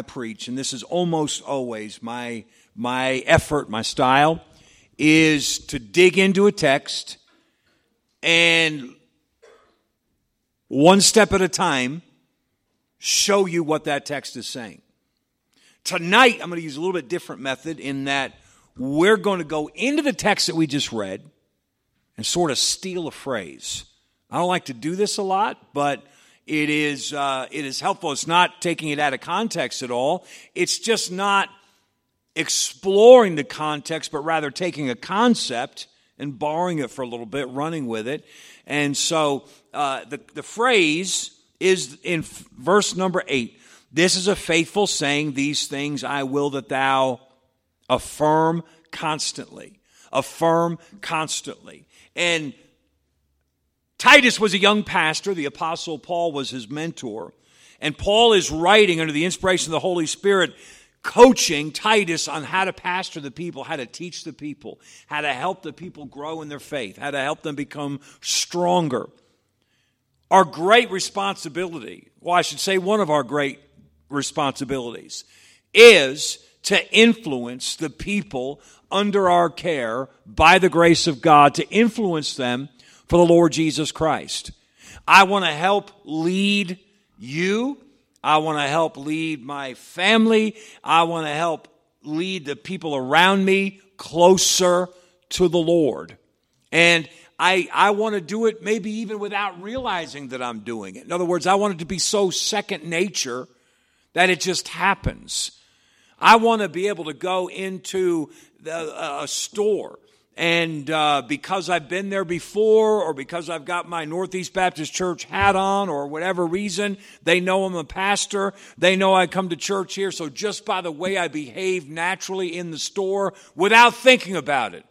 I preach, and this is almost always my, my effort, my style, is to dig into a text and one step at a time show you what that text is saying. Tonight, I'm going to use a little bit different method in that we're going to go into the text that we just read and sort of steal a phrase. I don't like to do this a lot, but it is, uh, it is helpful. It's not taking it out of context at all. It's just not exploring the context, but rather taking a concept and borrowing it for a little bit, running with it. And so uh, the, the phrase is in verse number eight. This is a faithful saying, These things I will that thou affirm constantly. Affirm constantly. And Titus was a young pastor. The apostle Paul was his mentor. And Paul is writing under the inspiration of the Holy Spirit coaching Titus on how to pastor the people, how to teach the people, how to help the people grow in their faith, how to help them become stronger. Our great responsibility, well, I should say one of our great responsibilities, is to influence the people under our care by the grace of God, to influence them for the Lord Jesus Christ. I want to help lead you I want to help lead my family. I want to help lead the people around me closer to the Lord. And I, I want to do it maybe even without realizing that I'm doing it. In other words, I want it to be so second nature that it just happens. I want to be able to go into the, a store and uh, because I've been there before, or because I've got my Northeast Baptist Church hat on, or whatever reason, they know I'm a pastor. They know I come to church here. So just by the way I behave naturally in the store, without thinking about it,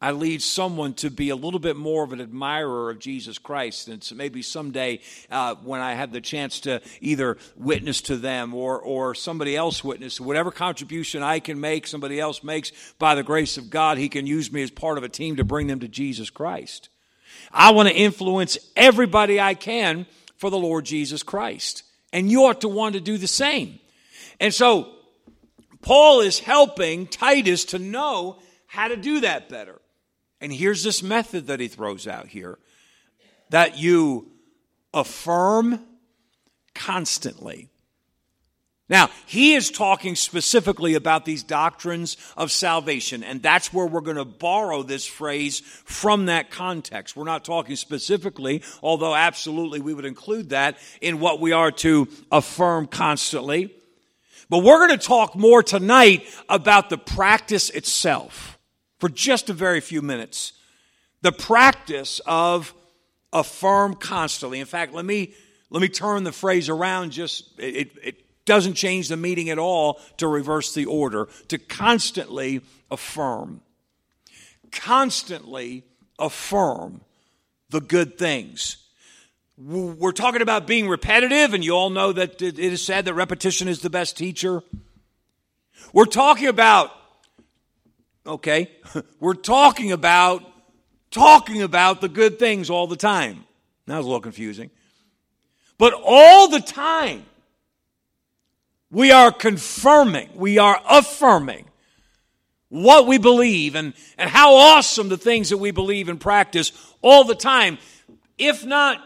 I lead someone to be a little bit more of an admirer of Jesus Christ. And so maybe someday uh, when I have the chance to either witness to them or, or somebody else witness, whatever contribution I can make, somebody else makes, by the grace of God, He can use me as part of a team to bring them to Jesus Christ. I want to influence everybody I can for the Lord Jesus Christ. And you ought to want to do the same. And so, Paul is helping Titus to know how to do that better. And here's this method that he throws out here that you affirm constantly. Now, he is talking specifically about these doctrines of salvation, and that's where we're going to borrow this phrase from that context. We're not talking specifically, although absolutely we would include that in what we are to affirm constantly. But we're going to talk more tonight about the practice itself for just a very few minutes the practice of affirm constantly. In fact, let me let me turn the phrase around just it, it doesn't change the meaning at all to reverse the order. To constantly affirm. Constantly affirm the good things. We're talking about being repetitive, and you all know that it is said that repetition is the best teacher. We're talking about Okay? We're talking about talking about the good things all the time. That was a little confusing. But all the time, we are confirming, we are affirming what we believe and, and how awesome the things that we believe and practice all the time. If not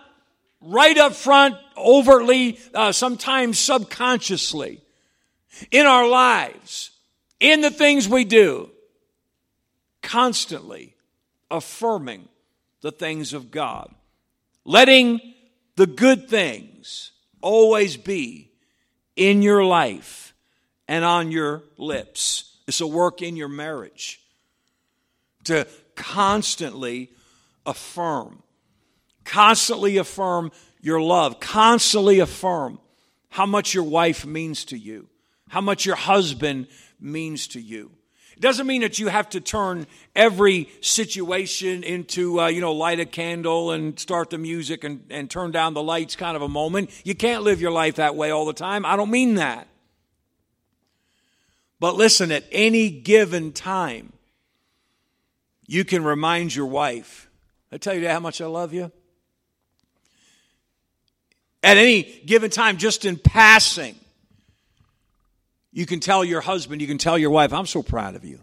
right up front, overtly, uh, sometimes subconsciously, in our lives, in the things we do constantly affirming the things of God, letting the good things always be in your life and on your lips. It's a work in your marriage to constantly affirm, constantly affirm your love, constantly affirm how much your wife means to you, how much your husband means to you. It doesn't mean that you have to turn every situation into, uh, you know, light a candle and start the music and, and turn down the lights kind of a moment. You can't live your life that way all the time. I don't mean that. But listen, at any given time, you can remind your wife, I tell you how much I love you. At any given time, just in passing, You can tell your husband, you can tell your wife, I'm so proud of you.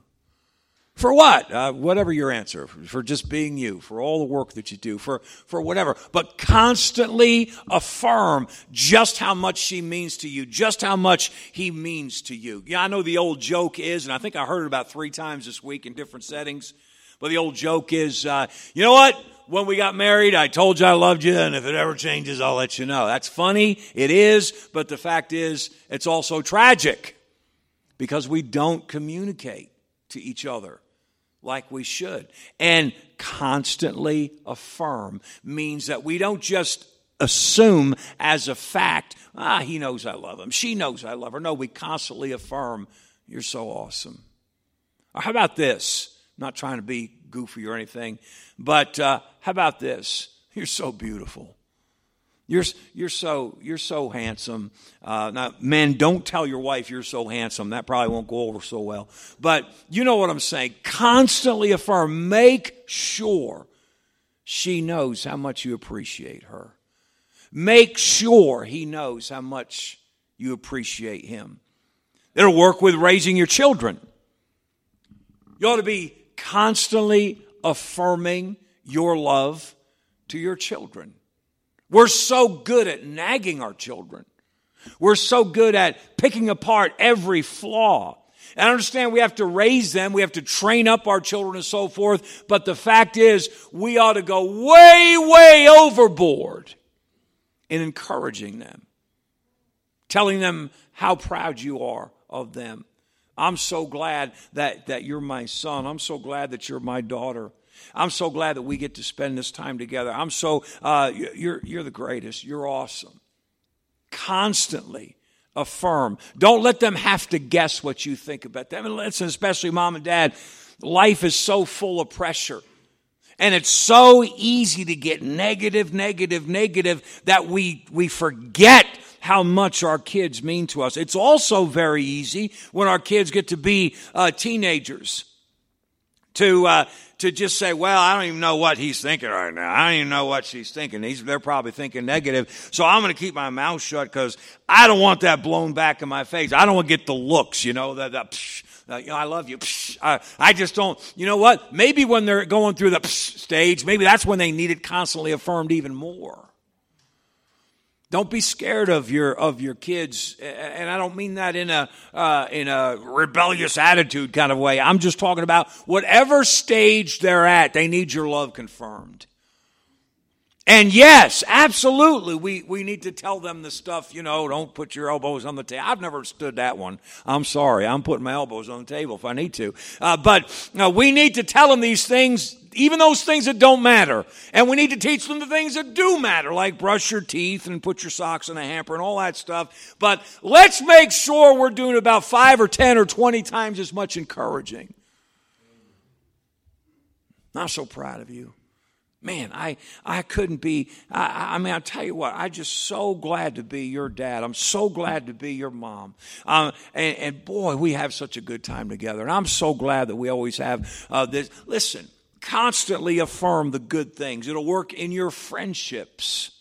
For what? Uh, whatever your answer. For just being you. For all the work that you do. For, for whatever. But constantly affirm just how much she means to you. Just how much he means to you. Yeah, I know the old joke is, and I think I heard it about three times this week in different settings. But the old joke is, uh, you know what? When we got married, I told you I loved you, and if it ever changes, I'll let you know. That's funny. It is. But the fact is, it's also tragic because we don't communicate to each other like we should. And constantly affirm means that we don't just assume as a fact, ah, he knows I love him. She knows I love her. No, we constantly affirm, you're so awesome. Or how about this? I'm not trying to be goofy or anything, but uh, how about this? You're so beautiful. You're, you're, so, you're so handsome. Uh, now, men, don't tell your wife you're so handsome. That probably won't go over so well. But you know what I'm saying. Constantly affirm. Make sure she knows how much you appreciate her. Make sure he knows how much you appreciate him. It'll work with raising your children. You ought to be constantly affirming your love to your children. We're so good at nagging our children. We're so good at picking apart every flaw. And I understand we have to raise them, we have to train up our children and so forth, but the fact is, we ought to go way, way overboard in encouraging them, telling them how proud you are of them. I'm so glad that, that you're my son. I'm so glad that you're my daughter. I'm so glad that we get to spend this time together. I'm so, uh, you're, you're the greatest. You're awesome. Constantly affirm. Don't let them have to guess what you think about them. And listen, especially mom and dad, life is so full of pressure. And it's so easy to get negative, negative, negative that we, we forget how much our kids mean to us. It's also very easy when our kids get to be uh, teenagers to uh, to just say, "Well, I don't even know what he's thinking right now. I don't even know what she's thinking. He's, they're probably thinking negative, so I'm going to keep my mouth shut because I don't want that blown back in my face. I don't want to get the looks, you know, that, that psh, uh, you know, I love you. Psh, I, I just don't. You know what? Maybe when they're going through the stage, maybe that's when they need it constantly affirmed even more. Don't be scared of your of your kids, and I don't mean that in a uh, in a rebellious attitude kind of way. I'm just talking about whatever stage they're at, they need your love confirmed. And yes, absolutely, we, we need to tell them the stuff, you know, don't put your elbows on the table. I've never stood that one. I'm sorry. I'm putting my elbows on the table if I need to. Uh, but uh, we need to tell them these things even those things that don't matter. And we need to teach them the things that do matter, like brush your teeth and put your socks in a hamper and all that stuff. But let's make sure we're doing about five or 10 or 20 times as much encouraging. I'm so proud of you. Man, I, I couldn't be, I, I mean, I'll tell you what, I'm just so glad to be your dad. I'm so glad to be your mom. Um, and, and, boy, we have such a good time together. And I'm so glad that we always have uh, this. Listen, constantly affirm the good things. It'll work in your friendships.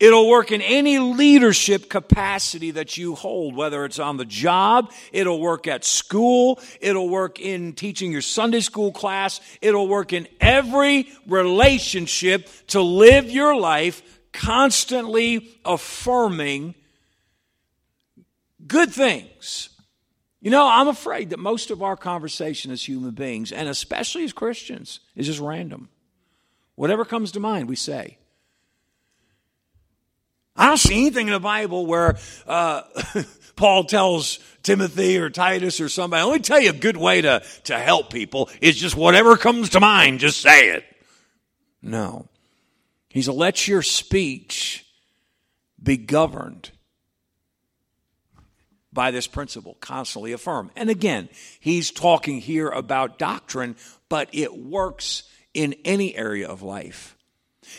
It'll work in any leadership capacity that you hold, whether it's on the job, it'll work at school, it'll work in teaching your Sunday school class, it'll work in every relationship to live your life constantly affirming good things. You know, I'm afraid that most of our conversation as human beings, and especially as Christians, is just random. Whatever comes to mind, we say. I don't see anything in the Bible where uh, Paul tells Timothy or Titus or somebody, let me tell you a good way to, to help people is just whatever comes to mind, just say it. No. He's let your speech be governed by this principle, constantly affirm. And again, he's talking here about doctrine, but it works in any area of life.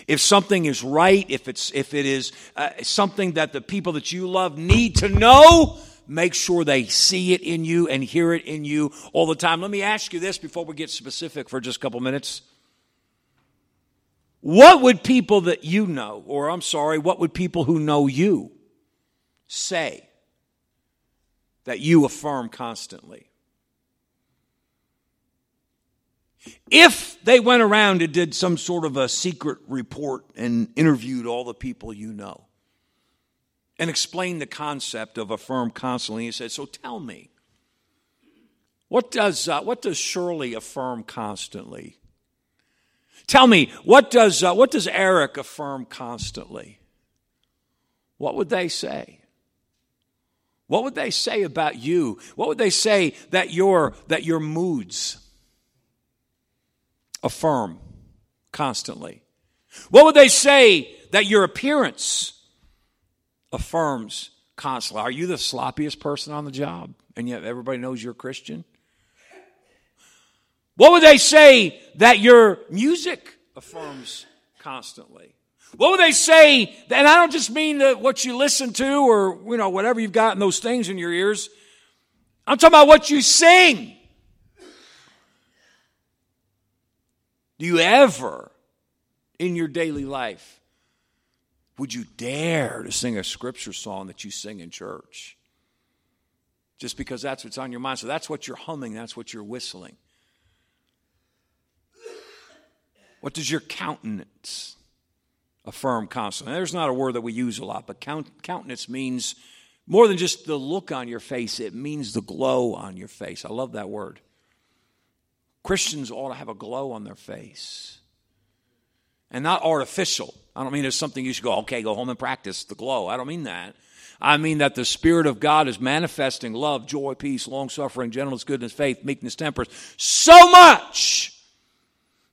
If something is right, if it's if it is uh, something that the people that you love need to know, make sure they see it in you and hear it in you all the time. Let me ask you this before we get specific for just a couple minutes. What would people that you know, or I'm sorry, what would people who know you say that you affirm constantly? If they went around and did some sort of a secret report and interviewed all the people you know and explained the concept of affirm constantly, and said, So tell me, what does, uh, what does Shirley affirm constantly? Tell me, what does, uh, what does Eric affirm constantly? What would they say? What would they say about you? What would they say that your, that your moods affirm constantly? What would they say that your appearance affirms constantly? Are you the sloppiest person on the job and yet everybody knows you're a Christian? What would they say that your music affirms constantly? What would they say? And I don't just mean that what you listen to or, you know, whatever you've got in those things in your ears. I'm talking about what you sing. Do you ever, in your daily life, would you dare to sing a scripture song that you sing in church? Just because that's what's on your mind. So that's what you're humming, that's what you're whistling. What does your countenance affirm constantly? There's not a word that we use a lot, but count, countenance means more than just the look on your face, it means the glow on your face. I love that word. Christians ought to have a glow on their face and not artificial. I don't mean it's something you should go, okay, go home and practice the glow. I don't mean that. I mean that the Spirit of God is manifesting love, joy, peace, long suffering, gentleness, goodness, faith, meekness, temperance so much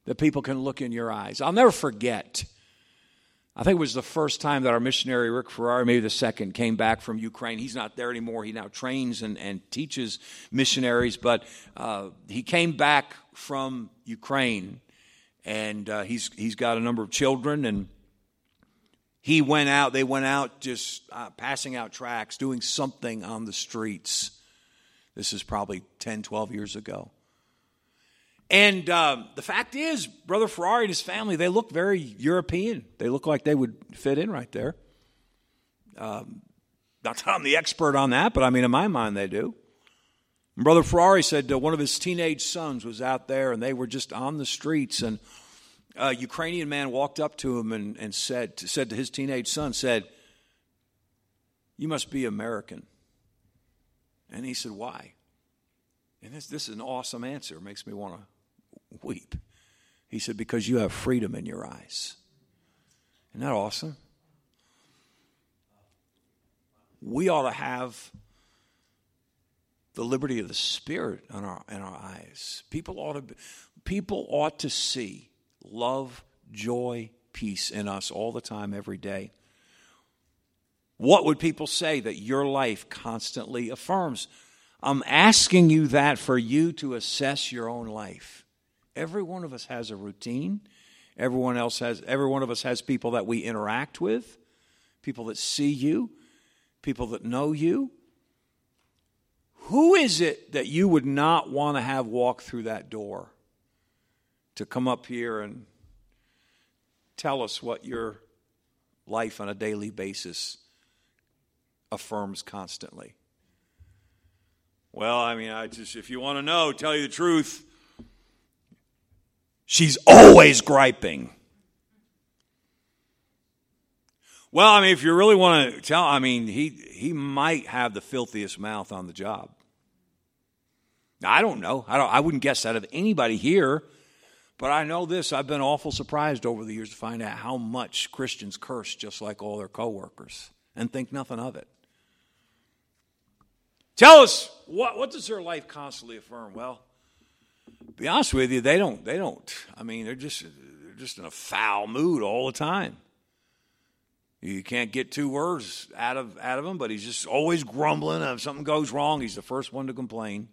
that people can look in your eyes. I'll never forget. I think it was the first time that our missionary, Rick Ferrari, maybe the second, came back from Ukraine. He's not there anymore. He now trains and, and teaches missionaries, but uh, he came back from Ukraine and uh, he's, he's got a number of children and he went out, they went out just uh, passing out tracts, doing something on the streets. This is probably 10, 12 years ago. And um, the fact is, Brother Ferrari and his family, they look very European. They look like they would fit in right there. Um, not that I'm the expert on that, but I mean, in my mind, they do. And Brother Ferrari said uh, one of his teenage sons was out there and they were just on the streets. And a Ukrainian man walked up to him and, and said, said to his teenage son, said, You must be American. And he said, Why? And this, this is an awesome answer. It makes me want to weep. He said, Because you have freedom in your eyes. Isn't that awesome? We ought to have the liberty of the Spirit in our, in our eyes. People ought, to be, people ought to see love, joy, peace in us all the time, every day. What would people say that your life constantly affirms? I'm asking you that for you to assess your own life. Every one of us has a routine. Everyone else has every one of us has people that we interact with, people that see you, people that know you. Who is it that you would not want to have walk through that door to come up here and tell us what your life on a daily basis affirms constantly? Well, I mean, I just if you want to know, tell you the truth, She's always griping. Well, I mean, if you really want to tell, I mean, he, he might have the filthiest mouth on the job. Now, I don't know. I, don't, I wouldn't guess that of anybody here. But I know this. I've been awful surprised over the years to find out how much Christians curse just like all their coworkers and think nothing of it. Tell us, what, what does their life constantly affirm? Well, be honest with you, they don't. They don't. I mean, they're just they're just in a foul mood all the time. You can't get two words out of out of him, but he's just always grumbling. If something goes wrong, he's the first one to complain.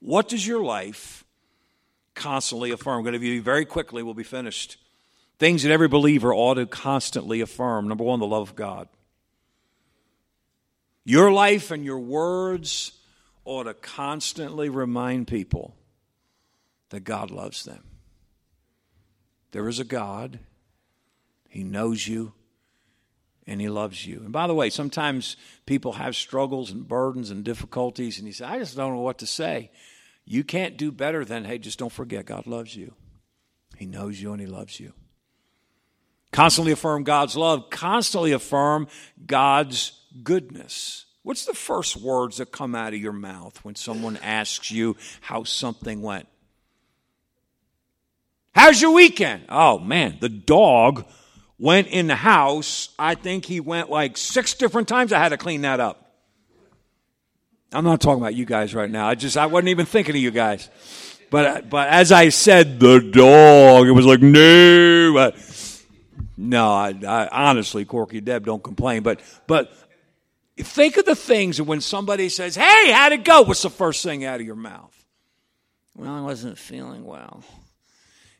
What does your life constantly affirm? I'm going to you very quickly. We'll be finished. Things that every believer ought to constantly affirm. Number one, the love of God. Your life and your words ought to constantly remind people that God loves them. There is a God, He knows you, and He loves you. And by the way, sometimes people have struggles and burdens and difficulties, and you say, I just don't know what to say. You can't do better than, hey, just don't forget God loves you. He knows you and He loves you. Constantly affirm God's love, constantly affirm God's goodness. What's the first words that come out of your mouth when someone asks you how something went? How's your weekend? Oh man, the dog went in the house. I think he went like six different times. I had to clean that up. I'm not talking about you guys right now. I just I wasn't even thinking of you guys. But but as I said, the dog, it was like no. No, I, I, honestly, Corky Deb, don't complain. But but think of the things that when somebody says, "Hey, how'd it go?" What's the first thing out of your mouth? Well, I wasn't feeling well.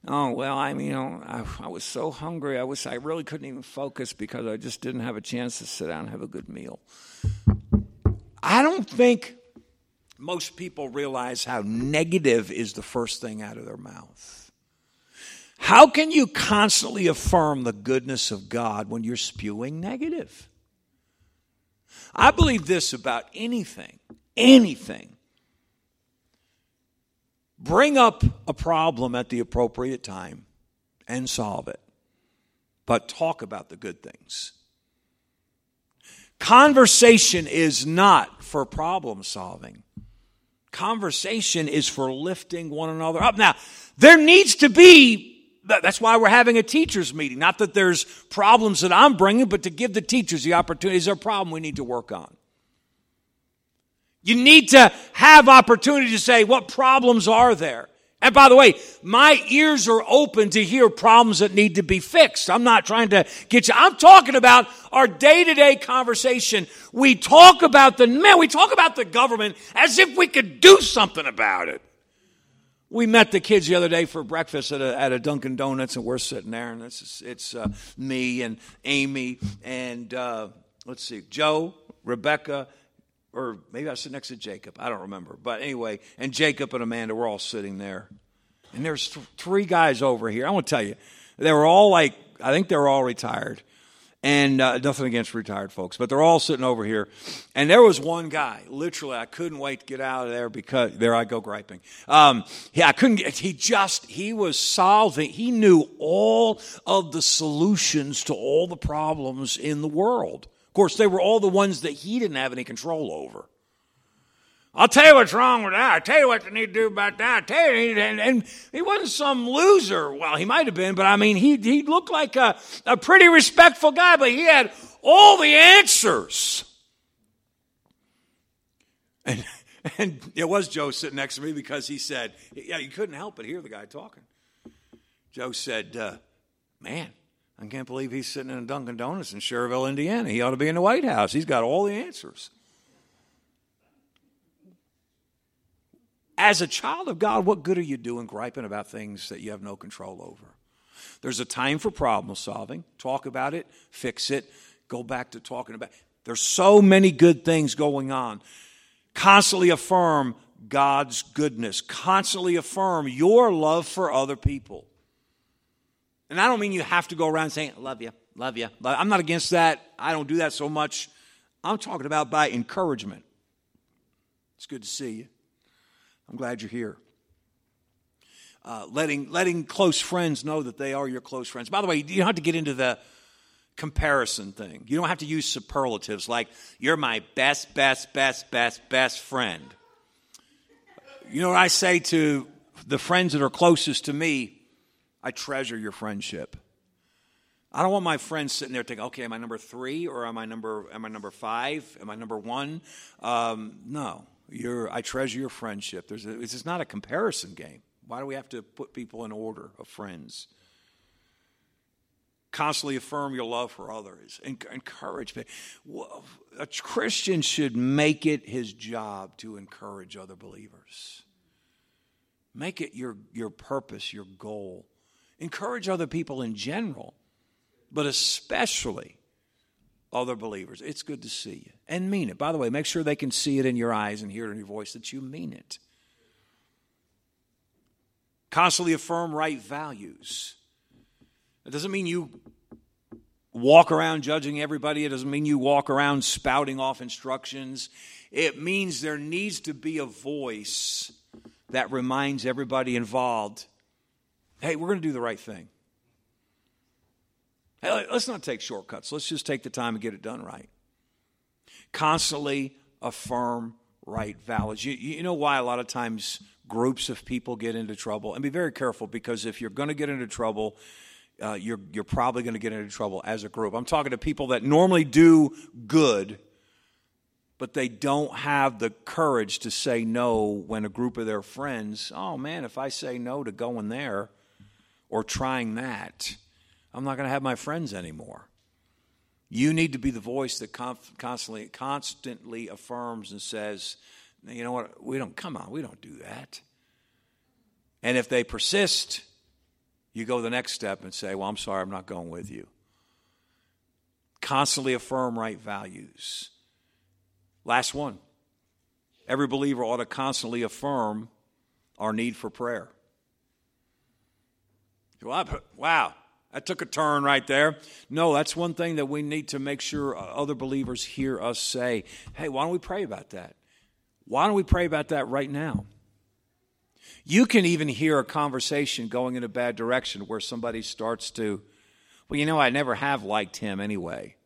Oh well, I mean, you know, I, I was so hungry. I was I really couldn't even focus because I just didn't have a chance to sit down and have a good meal. I don't think most people realize how negative is the first thing out of their mouth. How can you constantly affirm the goodness of God when you're spewing negative? I believe this about anything, anything. Bring up a problem at the appropriate time and solve it, but talk about the good things. Conversation is not for problem solving. Conversation is for lifting one another up. Now, there needs to be that's why we're having a teachers meeting. Not that there's problems that I'm bringing, but to give the teachers the opportunity. Is there a problem we need to work on? You need to have opportunity to say, what problems are there? And by the way, my ears are open to hear problems that need to be fixed. I'm not trying to get you. I'm talking about our day to day conversation. We talk about the, man, we talk about the government as if we could do something about it. We met the kids the other day for breakfast at a, at a Dunkin' Donuts, and we're sitting there, and it's, it's uh, me and Amy and uh, let's see, Joe, Rebecca, or maybe I sit next to Jacob. I don't remember, but anyway, and Jacob and Amanda were all sitting there, and there's th- three guys over here. I want to tell you, they were all like, I think they were all retired, and uh, nothing against retired folks, but they're all sitting over here. And there was one guy, literally, I couldn't wait to get out of there because there I go griping. Um, yeah, I couldn't get, he just, he was solving, he knew all of the solutions to all the problems in the world. Of course, they were all the ones that he didn't have any control over. I'll tell you what's wrong with that. I'll tell you what they need to do about that. I'll tell you, and, and he wasn't some loser. Well, he might have been, but I mean, he, he looked like a, a pretty respectful guy, but he had all the answers. And, and it was Joe sitting next to me because he said, yeah, you couldn't help but hear the guy talking. Joe said, uh, man, I can't believe he's sitting in a Dunkin' Donuts in Schererville, Indiana. He ought to be in the White House. He's got all the answers. As a child of God, what good are you doing griping about things that you have no control over? There's a time for problem solving. Talk about it, fix it, go back to talking about it. There's so many good things going on. Constantly affirm God's goodness. Constantly affirm your love for other people. And I don't mean you have to go around saying, love you, love you. I'm not against that. I don't do that so much. I'm talking about by encouragement. It's good to see you. I'm glad you're here. Uh, letting, letting close friends know that they are your close friends. By the way, you don't have to get into the comparison thing. You don't have to use superlatives like, you're my best, best, best, best, best friend. You know what I say to the friends that are closest to me? I treasure your friendship. I don't want my friends sitting there thinking, okay, am I number three or am I number, am I number five? Am I number one? Um, no your, I treasure your friendship. There's a, this is not a comparison game. Why do we have to put people in order of friends? Constantly affirm your love for others. Encourage. A Christian should make it his job to encourage other believers. Make it your, your purpose, your goal. Encourage other people in general, but especially other believers. It's good to see you and mean it. By the way, make sure they can see it in your eyes and hear it in your voice that you mean it. Constantly affirm right values. It doesn't mean you walk around judging everybody. It doesn't mean you walk around spouting off instructions. It means there needs to be a voice that reminds everybody involved hey, we're going to do the right thing. Hey, let's not take shortcuts. Let's just take the time and get it done right. Constantly affirm right values. You, you know why a lot of times groups of people get into trouble? And be very careful because if you're going to get into trouble, uh, you're, you're probably going to get into trouble as a group. I'm talking to people that normally do good, but they don't have the courage to say no when a group of their friends, oh man, if I say no to going there or trying that, I'm not going to have my friends anymore. You need to be the voice that constantly, constantly affirms and says, you know what, we don't, come on, we don't do that. And if they persist, you go the next step and say, well, I'm sorry, I'm not going with you. Constantly affirm right values. Last one. Every believer ought to constantly affirm our need for prayer. Wow, that took a turn right there. No, that's one thing that we need to make sure uh, other believers hear us say. Hey, why don't we pray about that? Why don't we pray about that right now? You can even hear a conversation going in a bad direction where somebody starts to, well, you know, I never have liked him anyway.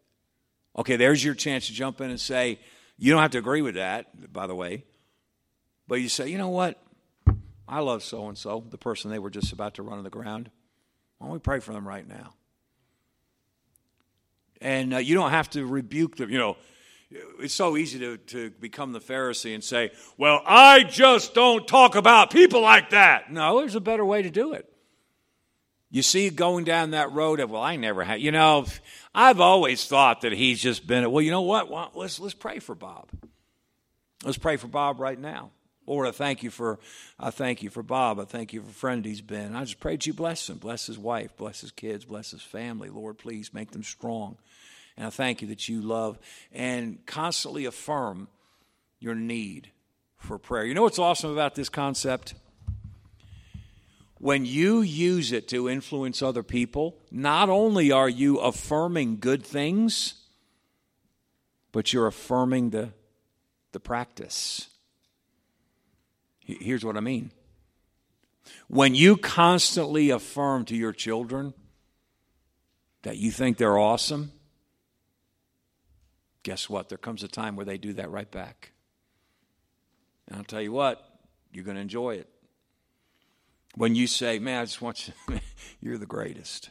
Okay, there's your chance to jump in and say, you don't have to agree with that, by the way. But you say, you know what? I love so and so, the person they were just about to run on the ground. Why don't we pray for them right now? And uh, you don't have to rebuke them. You know, it's so easy to, to become the Pharisee and say, Well, I just don't talk about people like that. No, there's a better way to do it. You see, going down that road of, Well, I never had, you know, I've always thought that he's just been, well, you know what? Well, let's, let's pray for Bob. Let's pray for Bob right now. Lord, I thank you for I thank you for Bob. I thank you for friend he's been. I just pray that you bless him, bless his wife, bless his kids, bless his family. Lord, please make them strong. And I thank you that you love and constantly affirm your need for prayer. You know what's awesome about this concept? When you use it to influence other people, not only are you affirming good things, but you're affirming the, the practice. Here's what I mean. When you constantly affirm to your children that you think they're awesome, guess what? There comes a time where they do that right back. And I'll tell you what, you're going to enjoy it. When you say, man, I just want you, you're the greatest.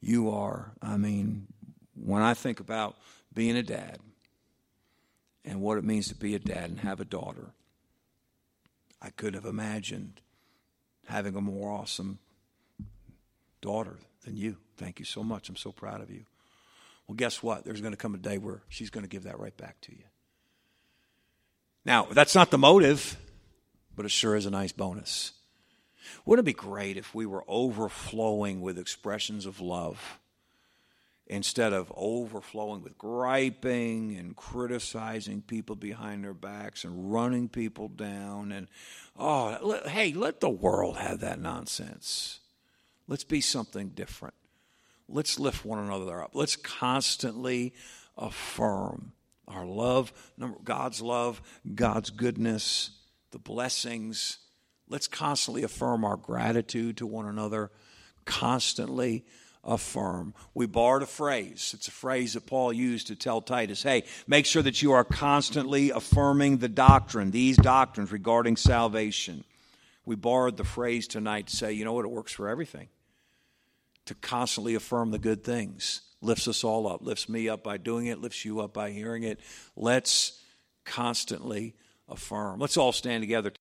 You are. I mean, when I think about being a dad and what it means to be a dad and have a daughter, I could have imagined having a more awesome daughter than you. Thank you so much. I'm so proud of you. Well, guess what? There's going to come a day where she's going to give that right back to you. Now, that's not the motive, but it sure is a nice bonus. Wouldn't it be great if we were overflowing with expressions of love instead of overflowing with griping and criticizing people behind their backs and running people down and oh let, hey let the world have that nonsense. Let's be something different. Let's lift one another up. Let's constantly affirm our love god's love god's goodness the blessings. Let's constantly affirm our gratitude to one another constantly affirm. We borrowed a phrase. It's a phrase that Paul used to tell Titus, hey, make sure that you are constantly affirming the doctrine, these doctrines regarding salvation. We borrowed the phrase tonight to say, you know what, it works for everything. To constantly affirm the good things lifts us all up, lifts me up by doing it, lifts you up by hearing it. Let's constantly affirm. Let's all stand together.